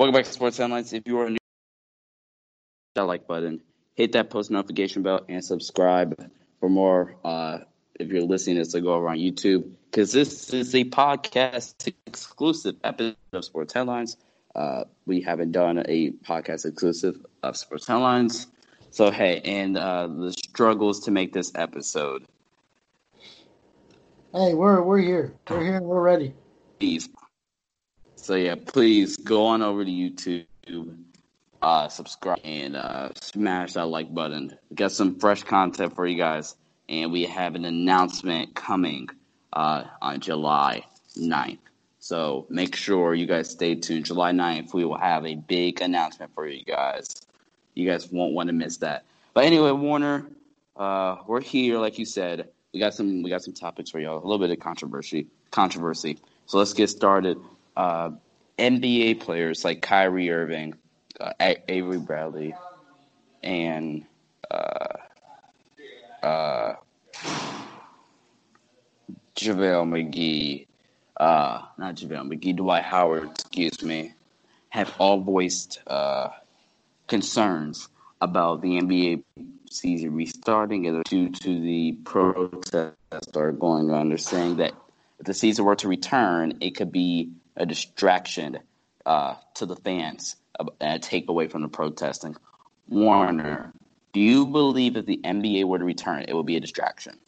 Welcome back to Sports Headlines. If you are new, hit that like button, hit that post notification bell, and subscribe for more. Uh, if you're listening to this, to go over on YouTube because this is a podcast exclusive episode of Sports Headlines. Uh, we haven't done a podcast exclusive of Sports Headlines. So, hey, and uh, the struggles to make this episode. Hey, we're, we're here. We're here. We're ready. Please. So, yeah, please go on over to YouTube, uh, subscribe, and uh, smash that like button. Get some fresh content for you guys. And we have an announcement coming uh, on July 9th. So make sure you guys stay tuned. July 9th, we will have a big announcement for you guys. You guys won't want to miss that. But anyway, Warner, uh, we're here, like you said. We got some we got some topics for y'all. A little bit of controversy. Controversy. So let's get started. Uh, NBA players like Kyrie Irving, uh, Avery Bradley, and uh, uh, JaVale McGee uh, not JaVale McGee, Dwight Howard, excuse me, have all voiced uh, concerns about the NBA season restarting due to the protests that are going on. They're saying that if the season were to return, it could be a distraction uh, to the fans and a takeaway from the protesting. Warner, do you believe if the NBA were to return, it would be a distraction?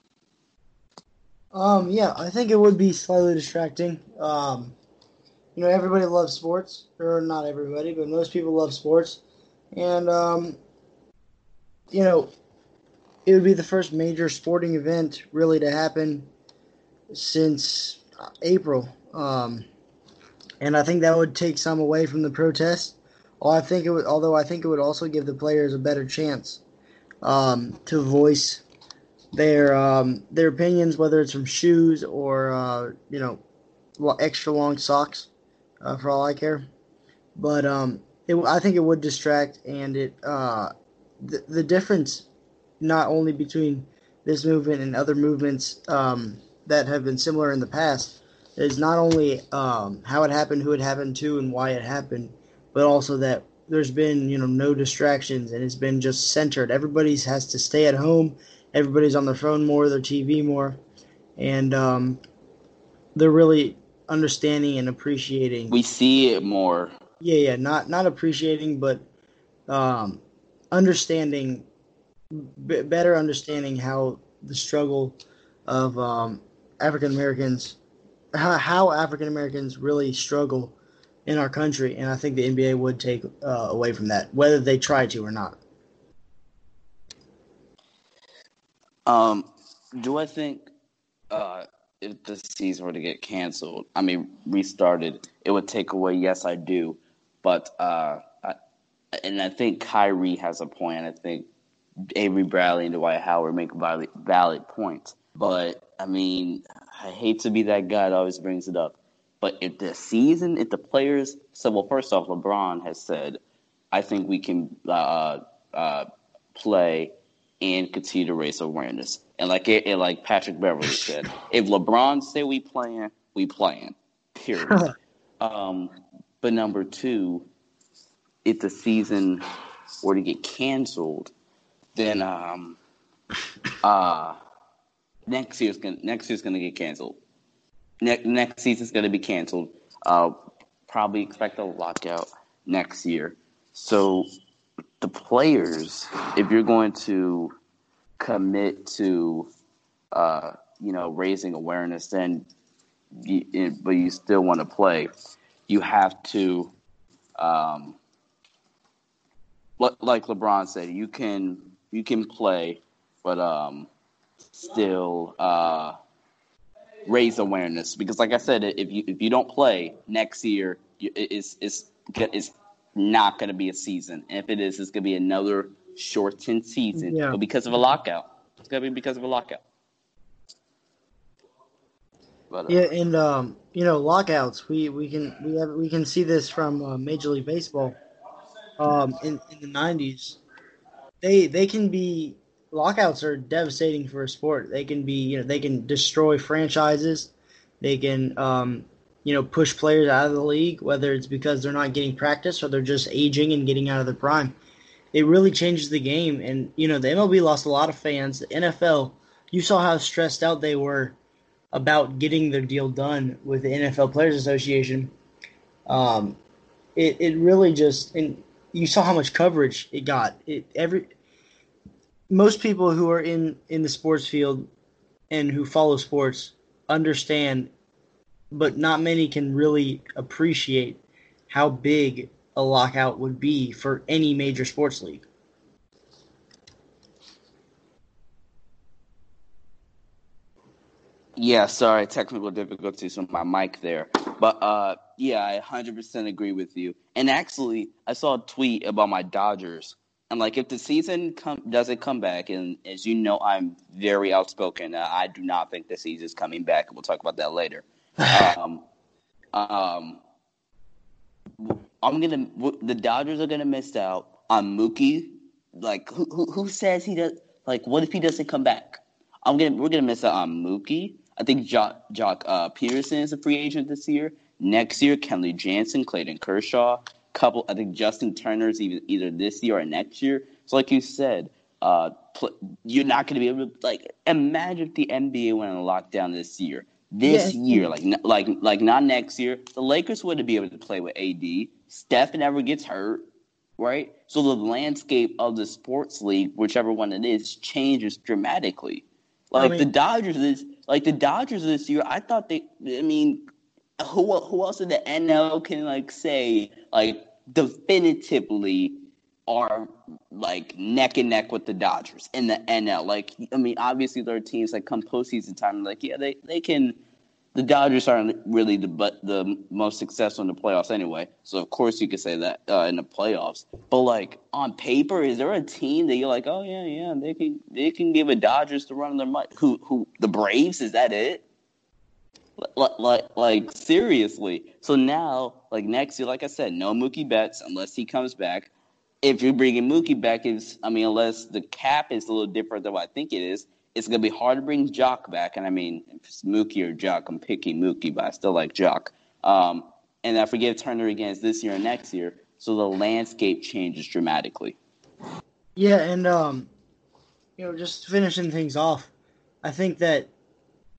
Um, yeah, I think it would be slightly distracting. Um, you know, everybody loves sports, or not everybody, but most people love sports, and um, you know, it would be the first major sporting event really to happen since April. Um, and I think that would take some away from the protest. I think it would, although I think it would also give the players a better chance um, to voice their um, their opinions, whether it's from shoes or uh, you know extra long socks, uh, for all I care. But um, it, I think it would distract, and it uh, the, the difference not only between this movement and other movements um, that have been similar in the past is not only um, how it happened, who it happened to, and why it happened, but also that there's been you know no distractions and it's been just centered. Everybody has to stay at home everybody's on their phone more, their TV more, and um, they're really understanding and appreciating. We see it more. Yeah, yeah, not not appreciating, but um, understanding, b- better understanding how the struggle of um, African Americans, how, how African Americans really struggle in our country, and I think the NBA would take uh, away from that, whether they try to or not. Um, do I think uh, if the season were to get canceled, I mean restarted, it would take away? Yes, I do, but uh, I, and I think Kyrie has a point. I think Avery Bradley and Dwight Howard make valid, valid points. But I mean, I hate to be that guy that always brings it up. But if the season, if the players, so well, first off, LeBron has said, I think we can uh, uh, play and continue to raise awareness. And like it, and like Patrick Beverley said, if LeBron say we playing, we playing. Period. um, but number two, if the season were to get canceled, then um, uh, next year's gonna next year's gonna get canceled. Ne- next season's gonna be canceled. Uh, probably expect a lockout next year. So the players, if you're going to commit to, uh, you know, raising awareness, then, you, but you still want to play, you have to, um, like LeBron said, you can you can play, but um, still uh, raise awareness because, like I said, if you if you don't play next year, it's it's it's not going to be a season. And if it is, it's going to be another shortened season. Yeah. But because of a lockout, it's going to be because of a lockout. But, uh, yeah, and um, you know, lockouts. We we can we have we can see this from uh, Major League Baseball. Um, in in the '90s, they they can be lockouts are devastating for a sport. They can be you know they can destroy franchises. They can um, you know, push players out of the league, whether it's because they're not getting practice or they're just aging and getting out of their prime. It really changes the game. And, you know, the MLB lost a lot of fans. The NFL, you saw how stressed out they were about getting their deal done with the NFL Players Association. Um, it, it really just, and you saw how much coverage it got. It every most people who are in in the sports field and who follow sports understand but not many can really appreciate how big a lockout would be for any major sports league. Yeah, sorry, technical difficulties with my mic there. But uh, yeah, I 100% agree with you. And actually, I saw a tweet about my Dodgers. And like, if the season come, doesn't come back, and as you know, I'm very outspoken. Uh, I do not think the season's coming back. We'll talk about that later. um, um, I'm gonna. The Dodgers are gonna miss out on Mookie. Like, who, who, who says he does? Like, what if he doesn't come back? I'm gonna. We're gonna miss out on Mookie. I think Jock, Joc uh, Pederson is a free agent this year. Next year, Kenley Jansen, Clayton Kershaw, couple. I think Justin Turner's even either this year or next year. So, like you said, uh, pl- you're not going to be able to like imagine if the NBA went on lockdown this year this yeah. year, like like like not next year. The Lakers wouldn't be able to play with AD. Steph never gets hurt, right? So the landscape of the sports league, whichever one it is, changes dramatically. Like I mean, the Dodgers is like the Dodgers this year, I thought they I mean who who else in the NL can like say like definitively are like neck and neck with the Dodgers in the NL. Like, I mean, obviously there are teams that come postseason time, like, yeah, they, they can. The Dodgers aren't really the but the most successful in the playoffs anyway, so of course you could say that uh, in the playoffs. But like on paper, is there a team that you're like, oh yeah, yeah, they can they can give a Dodgers to run their money? Who who the Braves? Is that it? Like, like, like seriously. So now, like next year, like I said, no Mookie Betts unless he comes back if you're bringing Mookie back, is I mean, unless the cap is a little different than what I think it is, it's gonna be hard to bring Joc back. And I mean, if it's Mookie or Joc, I'm picking Mookie, but I still like Joc. Um, and I forget Turner again this year and next year, so the landscape changes dramatically. Yeah, and um, you know, just finishing things off, I think that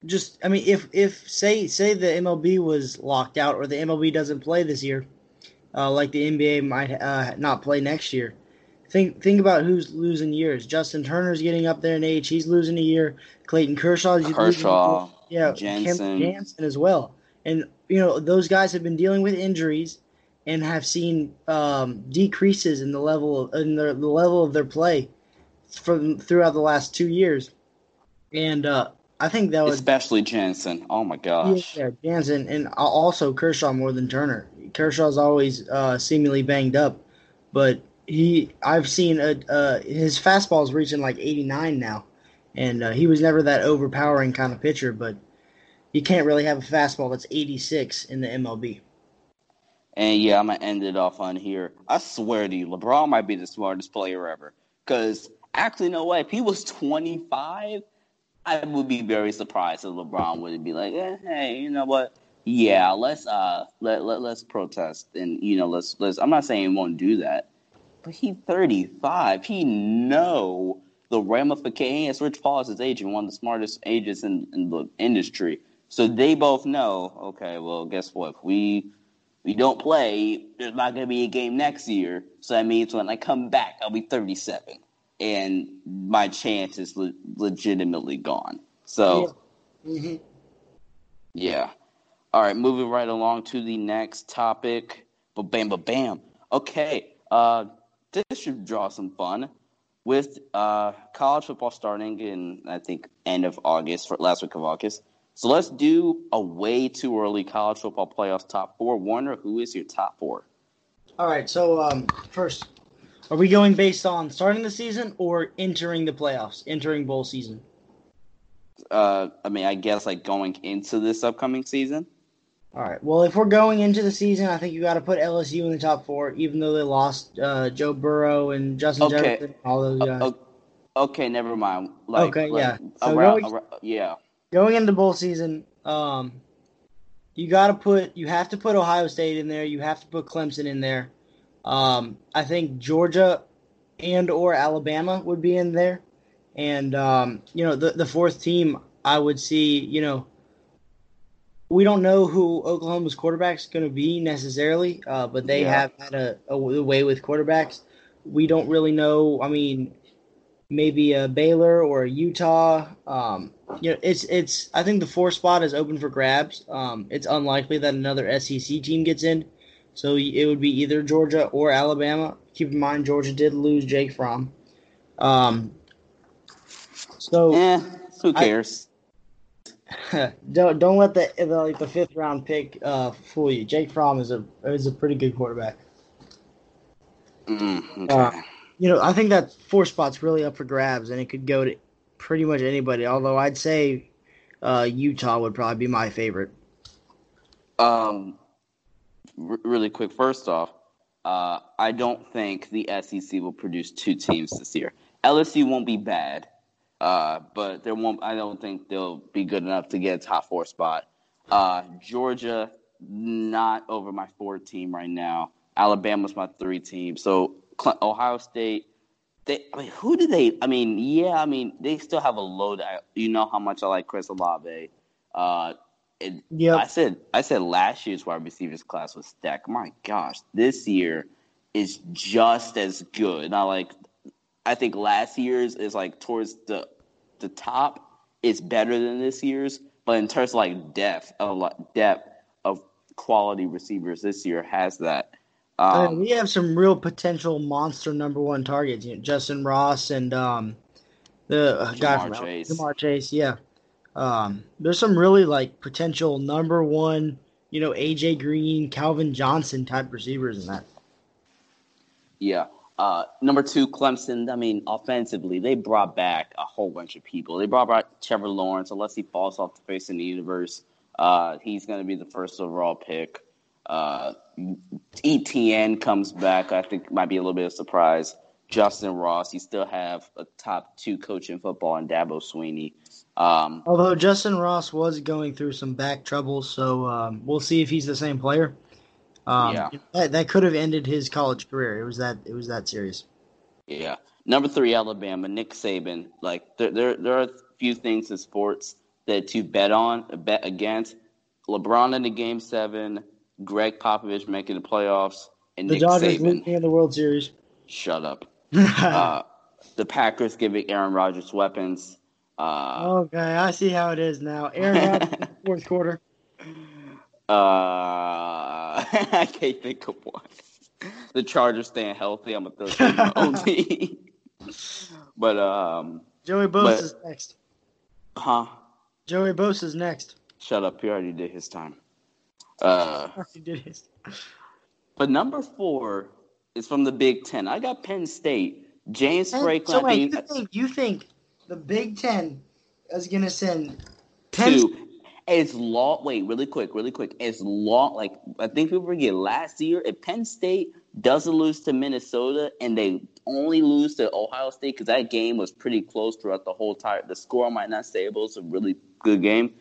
just I mean, if if say say the MLB was locked out or the MLB doesn't play this year uh, like the NBA might uh, not play next year. Think think about who's losing years. Justin Turner's getting up there in age; he's losing a year. Clayton Kershaw's Kershaw, yeah, Jansen. Jansen as well. And you know those guys have been dealing with injuries and have seen um, decreases in the level of, in the, the level of their play from throughout the last two years. And uh, I think that was especially Jansen. Oh my gosh. Yeah, Jansen and also Kershaw more than Turner. Kershaw's always uh, seemingly banged up, but he I've seen a, uh, his fastball's reaching like 89 now, and uh, he was never that overpowering kind of pitcher. But you can't really have a fastball that's 86 in the MLB. And yeah, I'm gonna end it off on here. I swear to you, LeBron might be the smartest player ever. Cause actually, no way. If he was 25, I would be very surprised if LeBron would be like, eh, "Hey, you know what? Yeah, let's uh let, let let's protest and you know let's let's I'm not saying he won't do that, but he's 35. He know the ramifications. Rich Paul is his agent, one of the smartest agents in, in the industry. So they both know. Okay, well, guess what? If we we don't play, there's not going to be a game next year. So that means when I come back, I'll be 37, and my chance is le- legitimately gone. So, yeah. Mm-hmm. yeah. All right, moving right along to the next topic. But bam, but bam. Okay, uh, this should draw some fun with uh, college football starting in I think end of August, for last week of August. So let's do a way too early college football playoffs top four. Warner, who is your top four? All right, so um, first, are we going based on starting the season or entering the playoffs, entering bowl season? Uh, I mean, I guess like going into this upcoming season. All right. Well, if we're going into the season, I think you got to put LSU in the top four, even though they lost uh, Joe Burrow and Justin okay. Jefferson, all those guys. Okay, never mind. Like, okay, like yeah. So around, going, around, yeah. Going into bowl season, um, you got to put you have to put Ohio State in there. You have to put Clemson in there. Um, I think Georgia and or Alabama would be in there, and um, you know the the fourth team I would see. You know, we don't know who Oklahoma's quarterback is going to be necessarily, uh, but they yeah. have had a, a way with quarterbacks. We don't really know. I mean, maybe a Baylor or a Utah. Um, you know, it's it's. I think the four spot is open for grabs. Um, it's unlikely that another SEC team gets in, so it would be either Georgia or Alabama. Keep in mind, Georgia did lose Jake Fromm. Um, so, eh, who cares? I, don't don't let the, the like the fifth round pick uh, fool you. Jake Fromm is a is a pretty good quarterback. Mm, okay. Uh, you know, I think that four spot's really up for grabs, and it could go to pretty much anybody. Although I'd say uh, Utah would probably be my favorite. Um, r- really quick. First off, uh, I don't think the SEC will produce two teams this year. LSU won't be bad, uh, but there won't. I don't think they'll be good enough to get a top four spot. Uh, Georgia, not over my four team right now. Alabama's my three team. So Ohio State. They, I mean, who do they? I mean, yeah, I mean, they still have a load. You know how much I like Chris Olave. Uh, yeah, I said I said last year's wide receivers class was stacked. My gosh, this year is just as good. Not like I think last year's is like towards the the top. It's better than this year's, but in terms of like depth of depth of quality receivers, this year has that. Um, we have some real potential monster number one targets. You know, Justyn Ross and um, the uh, guy from Chase. Ja'Marr Chase. Yeah, um, there's some really like potential number one. You know, AJ Green, Calvin Johnson type receivers in that. Yeah. Uh, number two, Clemson. I mean, offensively, they brought back a whole bunch of people. They brought back Trevor Lawrence. Unless he falls off the face of the universe, uh, he's going to be the first overall pick. Uh, Etienne comes back. I think might be a little bit of surprise. Justyn Ross. You still have a top two coach in football in Dabo Swinney. Um, Although Justyn Ross was going through some back troubles, so um, we'll see if he's the same player. Um, yeah, that, that could have ended his college career. It was that it was that serious. Yeah, number three, Alabama, Nick Saban. Like there, there, there are a few things in sports that to bet on, bet against. LeBron in the game seven, Gregg Popovich making the playoffs, and the Nick Dodgers Saban in the World Series. Shut up. uh, the Packers giving Aaron Rodgers weapons. Uh, okay, I see how it is now. Aaron Rodgers fourth quarter. Uh, I can't think of one. The Chargers staying healthy. I'm a third team. but um, Joey Bosa is next. Huh? Joey Bosa is next. Shut up. He already did his time. Uh, he did his. But number four is from the Big Ten. I got Penn State. James Franklin. So wait, you think you think the Big Ten is going to send Penn two? As long, wait, really quick, really quick. As long, like I think people forget last year, if Penn State doesn't lose to Minnesota and they only lose to Ohio State because that game was pretty close throughout the whole time. The score might not say but it was a really good game.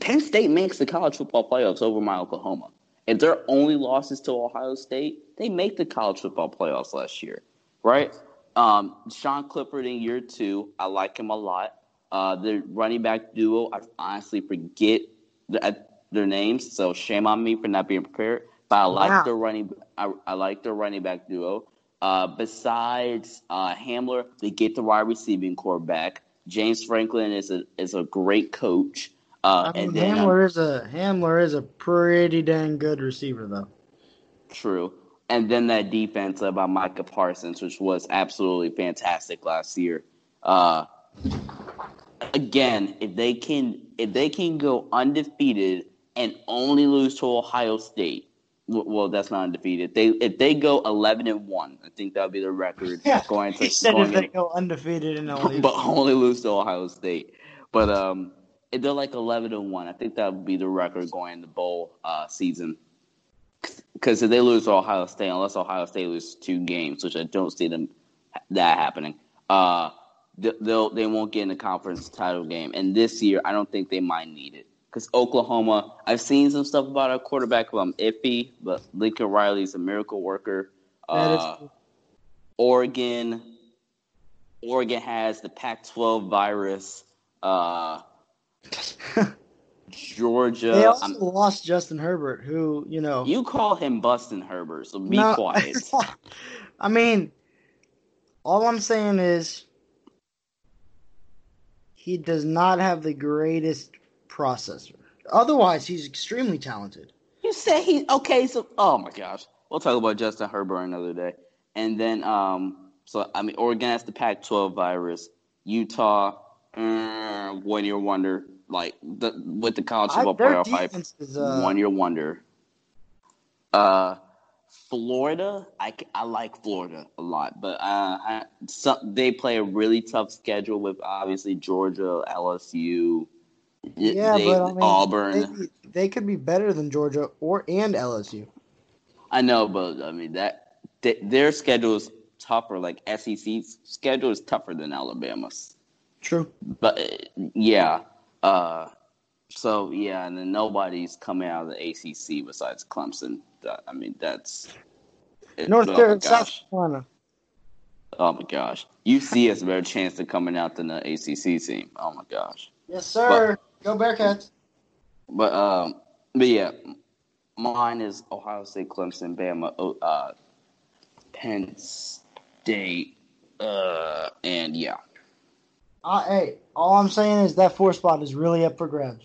Penn State makes the college football playoffs over my Oklahoma. If their only losses to Ohio State, they make the college football playoffs last year, right? Um, Sean Clifford in year two, I like him a lot. Uh, the running back duo, I honestly forget the, uh, their names, so shame on me for not being prepared. But I like wow. the running, I, I like the running back duo. Uh, besides uh, Hamler, they get the wide receiving corps back. James Franklin is a is a great coach. Uh, I mean, and then, Hamler um, is a Hamler is a pretty dang good receiver, though. True, and then that defense led by Micah Parsons, which was absolutely fantastic last year. Uh, again, if they can if they can go undefeated and only lose to Ohio State, well, that's not undefeated. They if they go eleven and one, I think that would be the record. Yeah, going to, he said going if they in, go undefeated and only but only lose to Ohio State. But um, if they're like eleven and one, I think that would be the record going in the bowl uh, season. Because if they lose to Ohio State, unless Ohio State loses two games, which I don't see them that happening, uh, they'll they won't get in the conference title game. And this year, I don't think they might need it because Oklahoma. I've seen some stuff about our quarterback who I'm iffy, but Lincoln Riley's a miracle worker. Uh, Oregon, Oregon has the Pac-12 virus. Uh, Georgia. They also I'm, lost Justin Herbert, who you know. You call him Bustin Herbert, so be no, quiet. I mean, all I'm saying is he does not have the greatest processor. Otherwise, he's extremely talented. You say he okay? So, oh my gosh, we'll talk about Justin Herbert another day. And then, um, so I mean, Oregon has the Pac-12 virus. Utah, uh, one year wonder like the with the college football playoff hype. Is, uh... One year wonder. Uh, Florida, I, I like Florida a lot, but uh, I, some, they play a really tough schedule with obviously Georgia, LSU, yeah, they, but I mean, Auburn. They, they, could be better than Georgia or and LSU. I know, but I mean that they, their schedule is tougher. Like SEC's schedule is tougher than Alabama's. True, but yeah, uh, so yeah, and then nobody's coming out of the ACC besides Clemson. That, I mean, that's North oh Carolina, South Carolina. Oh my gosh, UC has a better chance of coming out than the ACC team. Oh my gosh. Yes, sir. But, Go Bearcats. But um, but yeah, mine is Ohio State, Clemson, Bama, uh, Penn State, uh, and yeah. Uh, hey, all I'm saying is that four spot is really up for grabs.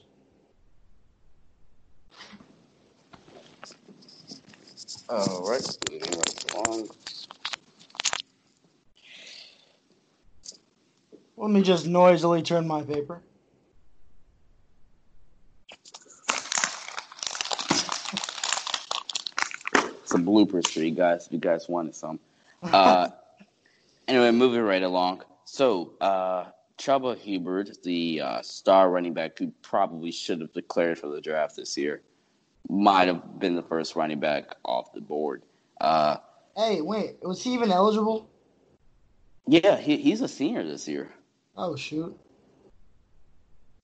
All right, moving right along. Let me just noisily turn my paper. Some bloopers for you guys if you guys wanted some. Uh, anyway, moving right along. So, uh, Chuba Hubbard, the uh, star running back who probably should have declared for the draft this year, might have been the first running back off the board. Uh, hey, wait, was he even eligible? Yeah, he, he's a senior this year. Oh shoot!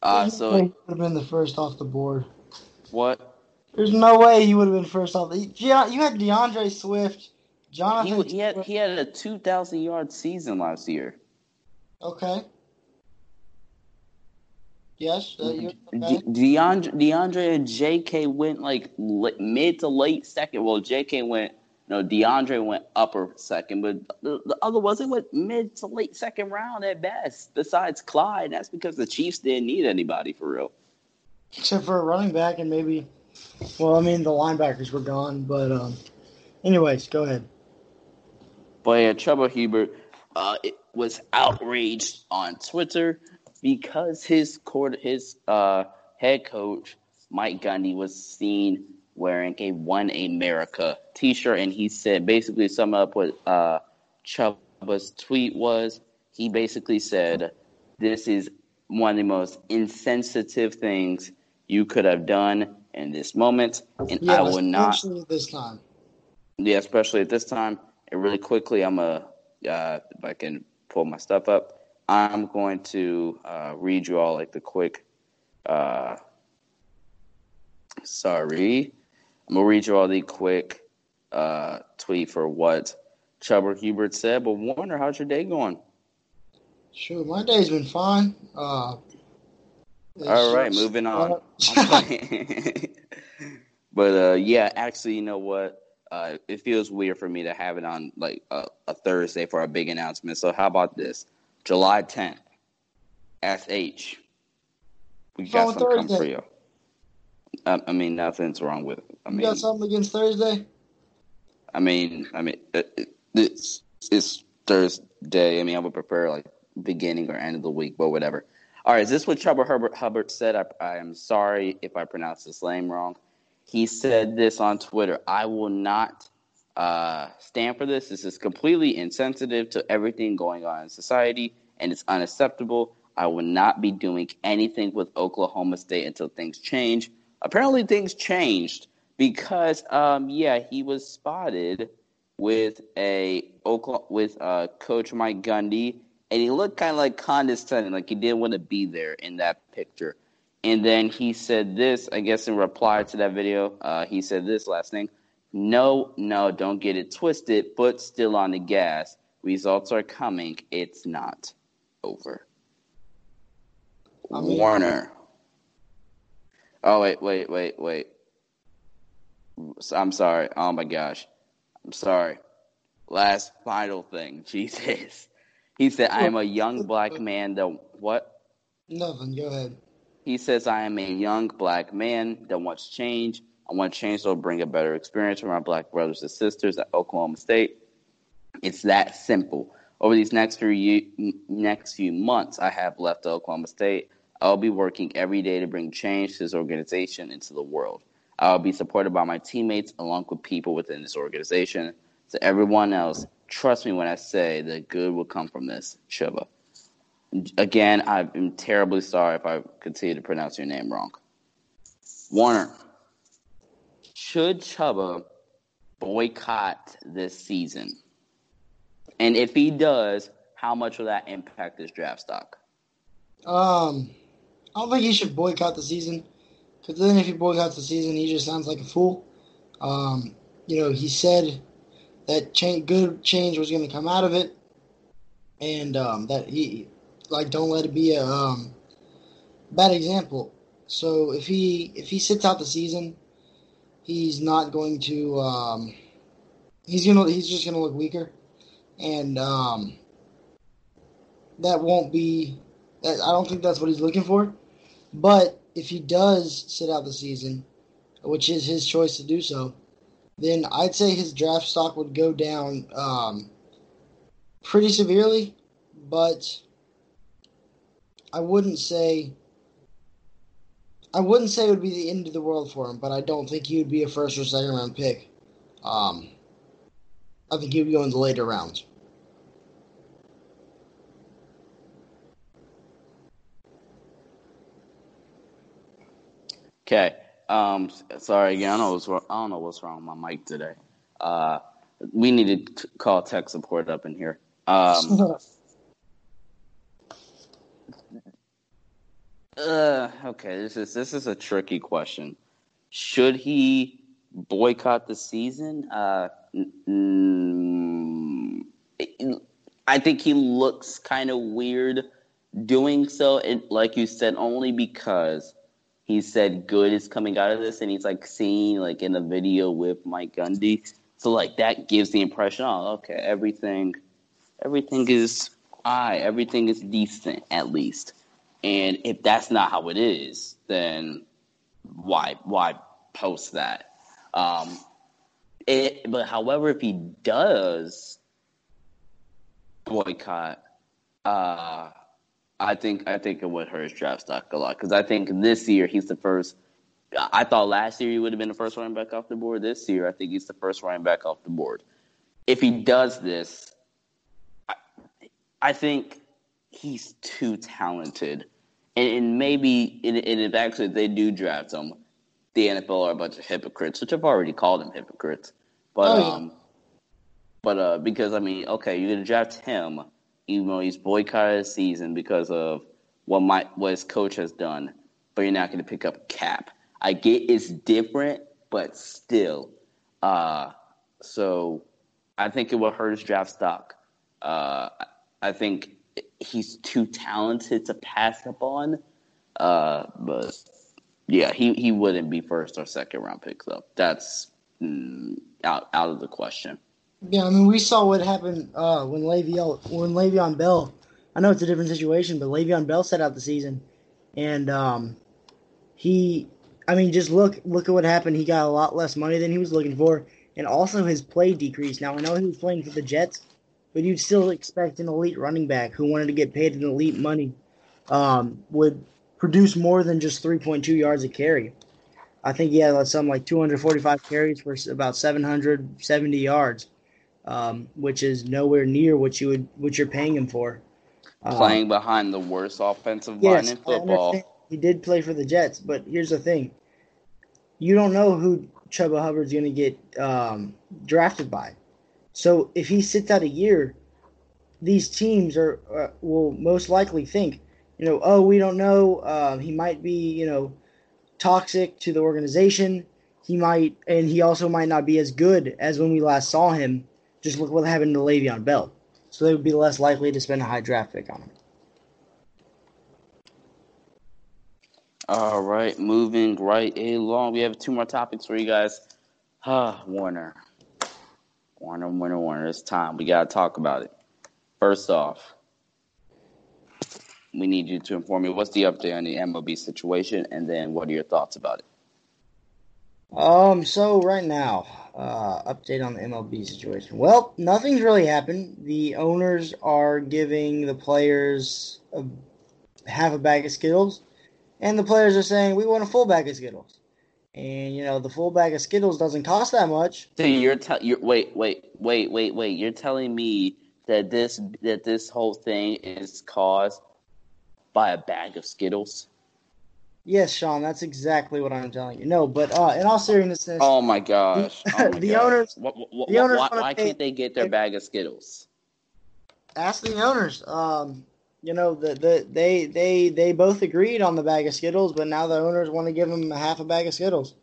Uh, so he would have been the first off the board. What? There's no way he would have been first off. The, you had D'Andre Swift, Jonathan. He, he had he had a two thousand yard season last year. Okay. Yes, uh, okay. D'Andre, D'Andre and JK went like mid to late second. Well, JK went no, D'Andre went upper second, but the, the other was it went mid to late second round at best. Besides Clyde, that's because the Chiefs didn't need anybody for real, except for a running back and maybe. Well, I mean the linebackers were gone, but um, anyways, go ahead. But yeah, Chuba Hubbard uh, was outraged on Twitter because his court, his uh, head coach Mike Gundy was seen wearing a One America T-shirt, and he said basically sum up what uh, Chuba's tweet was. He basically said, "This is one of the most insensitive things you could have done in this moment, and yeah, I will not." Especially this time. Yeah, especially at this time. And really quickly, I'm a uh, if I can pull my stuff up. I'm going to uh, read you all like the quick. Uh, sorry, I'm gonna read you all the quick uh, tweet for what Chuba Hubert said. But Warner, how's your day going? Sure, my day's been fine. Uh, all right, moving on. but uh, yeah, actually, you know what? Uh, it feels weird for me to have it on like a, a Thursday for a big announcement. So how about this? July 10th, SH. We got something coming for you. I, I, mean, nothing's wrong with. I you mean, got something against Thursday? I mean, I mean, uh, uh, it, it's it's Thursday. I mean, I would prefer like beginning or end of the week, but whatever. All right, is this what Chuba Herbert Hubbard said? I, I am sorry if I pronounced his name wrong. He said this on Twitter. I will not uh, stand for this. This is completely insensitive to everything going on in society, and it's unacceptable. I will not be doing anything with Oklahoma State until things change. Apparently, things changed because, um, yeah, he was spotted with a Oklahoma, with uh, Coach Mike Gundy, and he looked kind of like condescending, like he didn't want to be there in that picture. And then he said this, I guess, in reply to that video. Uh, he said this last thing. No, no, don't get it twisted. Foot still on the gas. Results are coming. It's not over. I mean, Warner. Oh wait, wait, wait, wait. I'm sorry. Oh my gosh. I'm sorry. Last final thing. Jesus. He said, I am a young black man that what? Nothing. Go ahead. He says, I am a young black man that wants change. I want to change will bring a better experience for my black brothers and sisters at Oklahoma State. It's that simple. Over these next few next few months, I have left Oklahoma State. I'll be working every day to bring change to this organization into the world. I'll be supported by my teammates along with people within this organization. To everyone else, trust me when I say that good will come from this, Shiva. Again, I'm terribly sorry if I continue to pronounce your name wrong. Warner, should Chuba boycott this season? And if he does, how much will that impact his draft stock? Um, I don't think he should boycott the season because then if he boycotts the season, he just sounds like a fool. Um, you know, he said that change, good change was going to come out of it, and um, that he like don't let it be a um, bad example. So if he if he sits out the season, he's not going to. Um, he's gonna he's just gonna look weaker, and um, that won't be. I don't think that's what he's looking for. But if he does sit out the season, which is his choice to do so, then I'd say his draft stock would go down um, pretty severely. But I wouldn't say I wouldn't say it would be the end of the world for him, but I don't think he would be a first or second round pick. Um, I think he would go in the later rounds. Okay. Um, sorry again. I, know what's wrong. I don't know what's wrong with my mic today. Uh, we need to call tech support up in here. Um, uh, okay, this is this is a tricky question. Should he boycott the season? Uh, I think he looks kind of weird doing so. It, like you said, only because he said good is coming out of this, and he's like seen like in the video with Mike Gundy. So like that gives the impression, oh, okay, everything, everything is I, everything is decent at least. And if that's not how it is, then why why post that? Um, it, but however, if he does boycott, uh, I think I think it would hurt his draft stock a lot because I think this year he's the first. I thought last year he would have been the first running back off the board. This year, I think he's the first running back off the board. If he does this, I, I think he's too talented, and, and maybe if actually they do draft him, the NFL are a bunch of hypocrites, which I've already called them hypocrites. But oh, yeah. um, but uh, because I mean, okay, you're gonna draft him even though he's boycotted his season because of what my what his coach has done, but you're not going to pick up Cap. I get it's different, but still. Uh, so I think it will hurt his draft stock. Uh, I think he's too talented to pass up on. Uh, but yeah, he, he wouldn't be first or second round pick though. That's mm, out out of the question. Yeah, I mean, we saw what happened uh, when Le'Veon when Le'Veon Bell. I know it's a different situation, but Le'Veon Bell set out the season, and um, he, I mean, just look look at what happened. He got a lot less money than he was looking for, and also his play decreased. Now I know he was playing for the Jets, but you'd still expect an elite running back who wanted to get paid an elite money um, would produce more than just 3.2 yards a carry. I think he had something like 245 carries for about 770 yards um, which is nowhere near what you would what you're paying him for. Uh, Playing behind the worst offensive yes, line in football. He did play for the Jets, but here's the thing: you don't know who Chuba Hubbard's going to get um, drafted by. So if he sits out a year, these teams are uh, will most likely think you know, oh, we don't know. Uh, he might be, you know, toxic to the organization. He might, and he also might not be as good as when we last saw him. Just look what happened to Le'Veon Bell. So they would be less likely to spend a high draft pick on him. All right, moving right along. We have two more topics for you guys. Ah, Warner. Warner, Warner, Warner. It's time. We got to talk about it. First off, we need you to inform me what's the update on the MLB situation, and then what are your thoughts about it? Um, so right now, uh, update on the MLB situation. Well, nothing's really happened. The owners are giving the players a, half a bag of Skittles, and the players are saying we want a full bag of Skittles. And you know, the full bag of Skittles doesn't cost that much. So you're te- you're wait, wait, wait, wait, wait. You're telling me that this that this whole thing is caused by a bag of Skittles? Yes, Sean, that's exactly what I'm telling you. No, but uh, in all seriousness, Oh my gosh! The- Oh my the gosh. owners- What, what, the owners why, why pay- can't they get their bag of Skittles? ask the owners. Um, you know, the, the they they they both agreed on the bag of Skittles, but now the owners want to give them a half a bag of Skittles.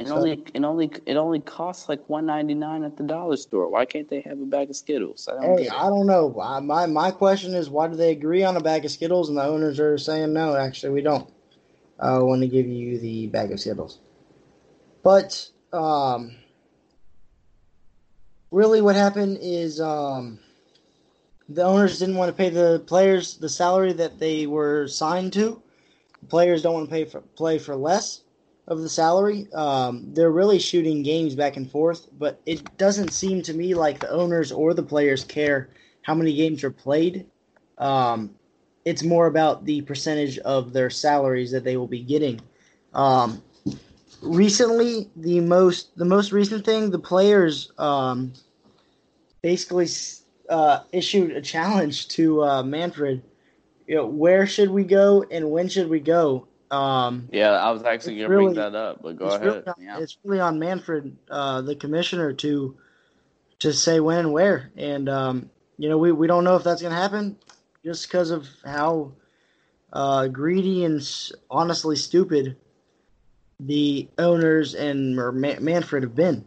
It So- only it only it only costs like one ninety nine at the dollar store. Why can't they have a bag of Skittles? I don't Hey. I don't know. I, my my question is, why do they agree on a bag of Skittles and the owners are saying no? Actually, we don't. I want to give you the bag of Skittles, but um, really, what happened is um, the owners didn't want to pay the players the salary that they were signed to. The players don't want to pay for play for less of the salary. Um, they're really shooting games back and forth, but it doesn't seem to me like the owners or the players care how many games are played. Um, it's more about the percentage of their salaries that they will be getting. Um, recently, the most the most recent thing, the players um, basically uh, issued a challenge to uh, Manfred. You know, where should we go and when should we go? Um, Yeah, I was actually gonna bring that up, but go it's ahead. Really on, yeah. It's really on Manfred, uh, the commissioner, to to say when and where. And um, you know, we, we don't know if that's going to happen, just because of how uh, greedy and honestly stupid the owners and or Manfred have been.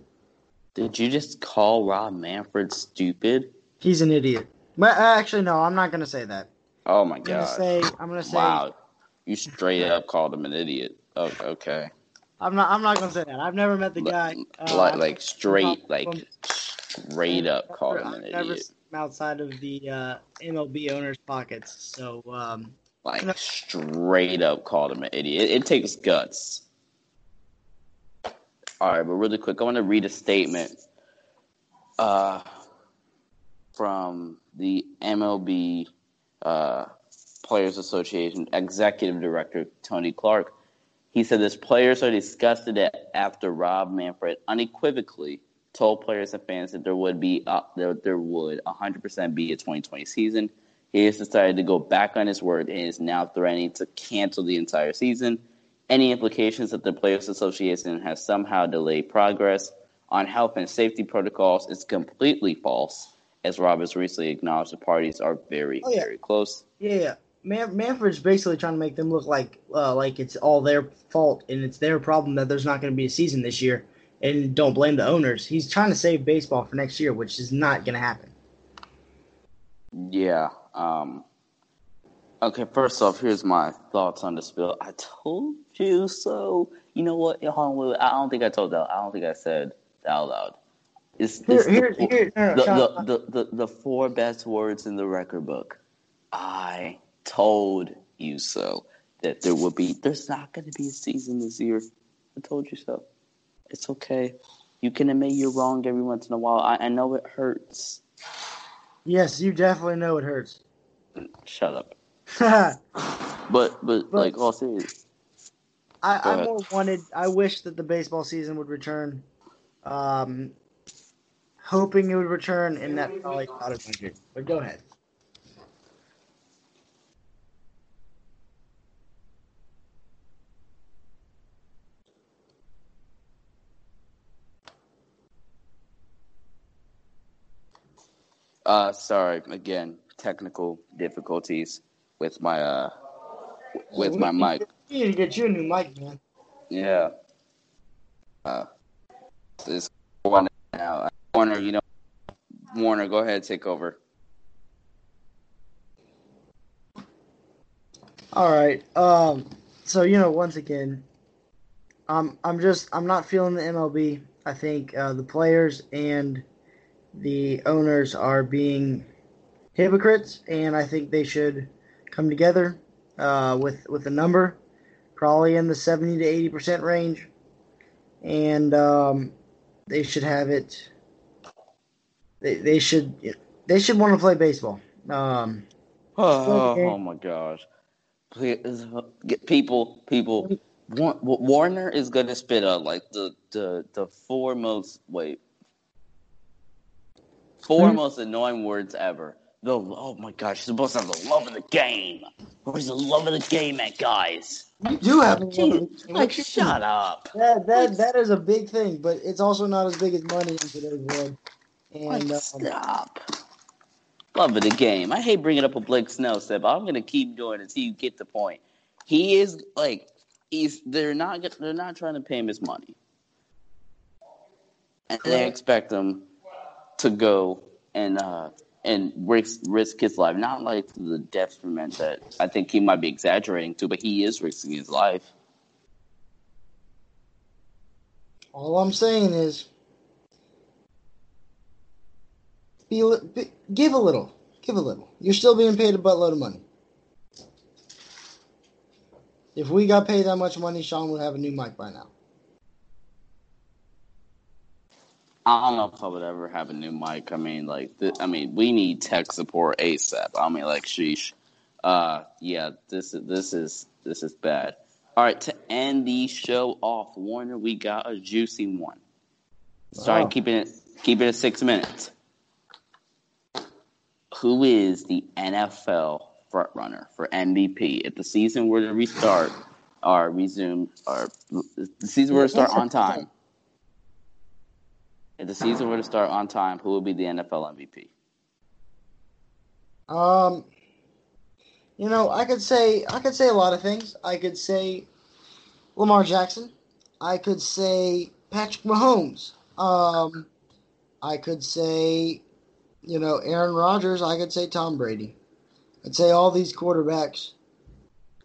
Did you just call Rob Manfred stupid? He's an idiot. But uh, actually, no, I'm not going to say that. Oh my I'm going to god! say I'm going to say Wow, you straight up called him an idiot. Oh, okay. I'm not I'm not going to say that. I've never met the guy. Uh, like like straight like straight up called him an idiot. seen him outside of the uh, MLB owners' pockets. So um, Like No. straight up called him an idiot. It, it takes guts. All right, but really quick, I want to read a statement uh, from the MLB uh, Players Association Executive Director Tony Clark. He said this players are disgusted after Rob Manfred unequivocally told players and fans that there would be uh, there, there would 100% be a 2020 season. He has decided to go back on his word and is now threatening to cancel the entire season. Any implications that the Players Association has somehow delayed progress on health and safety protocols is completely false, as Rob has recently acknowledged the parties are very, Oh, yeah. very close. yeah, yeah. Man- Manfred's basically trying to make them look like uh, like it's all their fault and it's their problem that there's not going to be a season this year, and don't blame the owners. He's trying to save baseball for next year, which is not going to happen. Yeah. Um, okay, first off, here's my thoughts on the spill. I told you so. You know what? Hold on, wait. I don't think I told that. I don't think I said that out loud. It's, Here, it's the here, four- here. No, no, the, Sean, the, the, the, the four best words in the record book. I told you so. That there will be, there's not going to be a season this year. I told you so. It's okay. You can admit you're wrong every once in a while. I, I know it hurts. yes, you definitely know it hurts. Shut up. But, but, But- like, all serious. Go I more wanted. I wish that the baseball season would return. Um, hoping it would return, and that probably not as good. But go ahead. Uh, sorry, again, technical difficulties with my uh with my mic. You need to get you a new mic, man. Yeah. Uh, this one now. Warner, you know, Warner, go ahead, take over. All right. Um. So you know, once again, um, I'm just I'm not feeling the MLB. I think uh, the players and the owners are being hypocrites, and I think they should come together uh, with with a number, probably in the seventy to eighty percent range, and um, they should have it. They, they should they should want to play baseball. Um, Oh, oh my gosh! Please, get people, people. Wa- Wa- Warner is gonna spit out like the the the four most wait four Hmm? most annoying words ever. The oh my gosh, you're supposed to have the love of the game. Where's the love of the game at, guys? you do have Jeez, like shut up. That that that is a big thing, but it's also not as big as money in today's world. And um, stop. Love of the game. I hate bringing up a Blake Snell step. But I'm gonna keep doing it until you get the point. He is like he's. They're not. They're not trying to pay him his money, and they expect him to go and uh and risk risk his life. Not like to the detriment that I think he might be exaggerating to, but he is risking his life. all I'm saying is, be, be give a little, give a little. You're still being paid a buttload of money. If we got paid that much money, Sean would have a new mic by now. I don't know if I would ever have a new mic. I mean, like, th- I mean, we need tech support ASAP. I mean, like, sheesh. Uh, yeah, this is this is this is bad. All right, to end the show off, Warner, we got a juicy one. Sorry, Wow. keeping it keeping it six minutes. Who is the NFL frontrunner for MVP if the season were to restart or resume or the season were to start on time? If the season were to start on time, who would be the NFL MVP? Um, you know, I could say I could say a lot of things. I could say Lamar Jackson. I could say Patrick Mahomes. Um, I could say, you know, Aaron Rodgers. I could say Tom Brady. I'd say all these quarterbacks.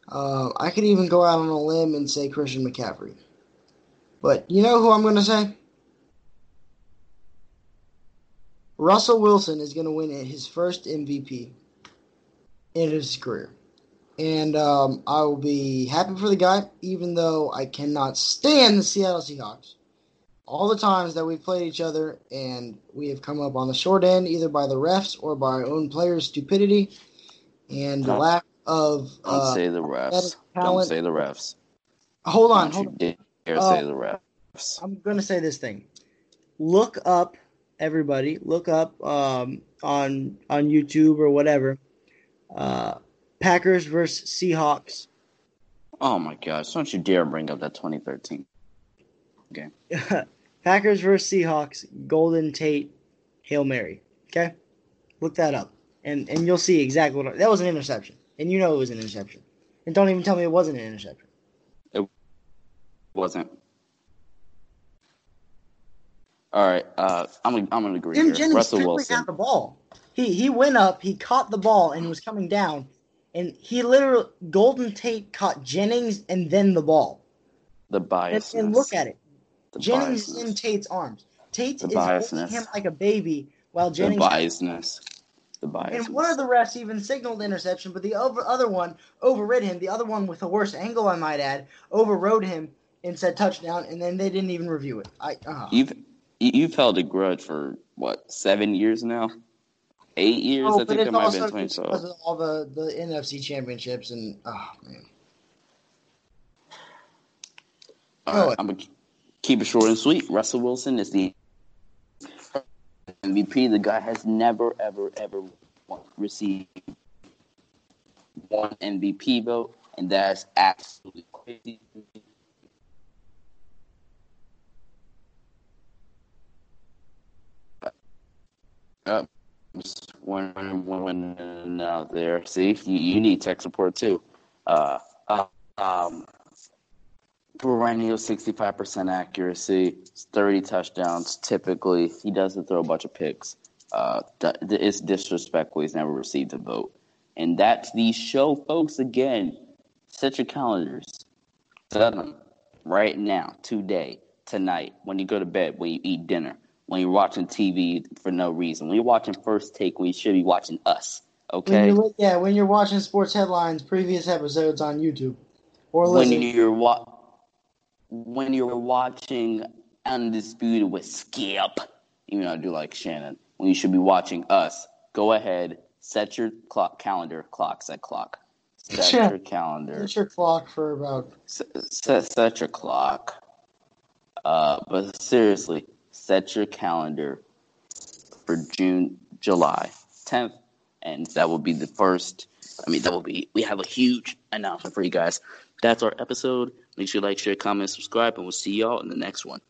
Uh, I could even go out on a limb and say Christian McCaffrey. But you know who I'm going to say? Russell Wilson is going to win his first MVP in his career. And um, I will be happy for the guy, even though I cannot stand the Seattle Seahawks. All the times that we've played each other and we have come up on the short end, either by the refs or by our own players' stupidity and Don't- lack of. Don't Uh, say the refs. Don't say the refs. hold on, Don't hold you on. dare Uh, say the refs. I'm going to say this thing. Look up, everybody. Look up um, on on YouTube or whatever. Uh, Packers versus Seahawks. Oh my gosh! Don't you dare bring up that 2013. Packers versus Seahawks. Golden Tate, Hail Mary. Okay, look that up, and and you'll see exactly what that was an interception, and you know it was an interception. And don't even tell me it wasn't an interception. It wasn't. All right. Uh, I'm I'm gonna agree Jim here. Jennings Russell Wilson. got the ball. He he went up, he caught the ball, and was coming down, and he literally Golden Tate caught Jennings and then the ball. The And, and look at it. The Jennings biasness. in Tate's arms. Tate The is holding biasness. him like a baby while Jennings. The biasness. The biasness. and one of the refs even signaled interception, but the over, other one overrid him. The other one with the worst angle, I might add, overrode him and said touchdown, and then they didn't even review it. I uh, You've you- you've held a grudge for what seven years now, eight years. oh, I think it might have been also just because 2012. of all the the NFC championships and oh man. All Go I'm gonna keep it short and sweet. Russell Wilson is the MVP. The guy has never, ever, ever received one MVP vote, and that's absolutely crazy. Up, just one, one out there. See, you, you need tech support too. Uh, Uh, um, perennial 65% accuracy, 30 touchdowns. Typically, he doesn't throw a bunch of picks. Uh, it's disrespectful. He's never received a vote. And that's the show, folks. Again, set your calendars. Set them right now, today, tonight, when you go to bed, when you eat dinner, when you're watching TV for no reason, when you're watching First Take, when you should be watching us. Okay. When yeah, when you're watching sports headlines, previous episodes on YouTube, or listening. when you're wa- when you're watching Undisputed with Skip, even though I do like Shannon, when you should be watching us, go ahead, set your clock calendar clock, set clock. Set yeah. your calendar. Set your clock for about set, set, set your clock. Uh, but seriously, set your calendar for June, July 10th, and that will be the first. I mean, that will be. We have a huge announcement for you guys. That's our episode. Make sure you like, share, comment, subscribe, and we'll see y'all in the next one.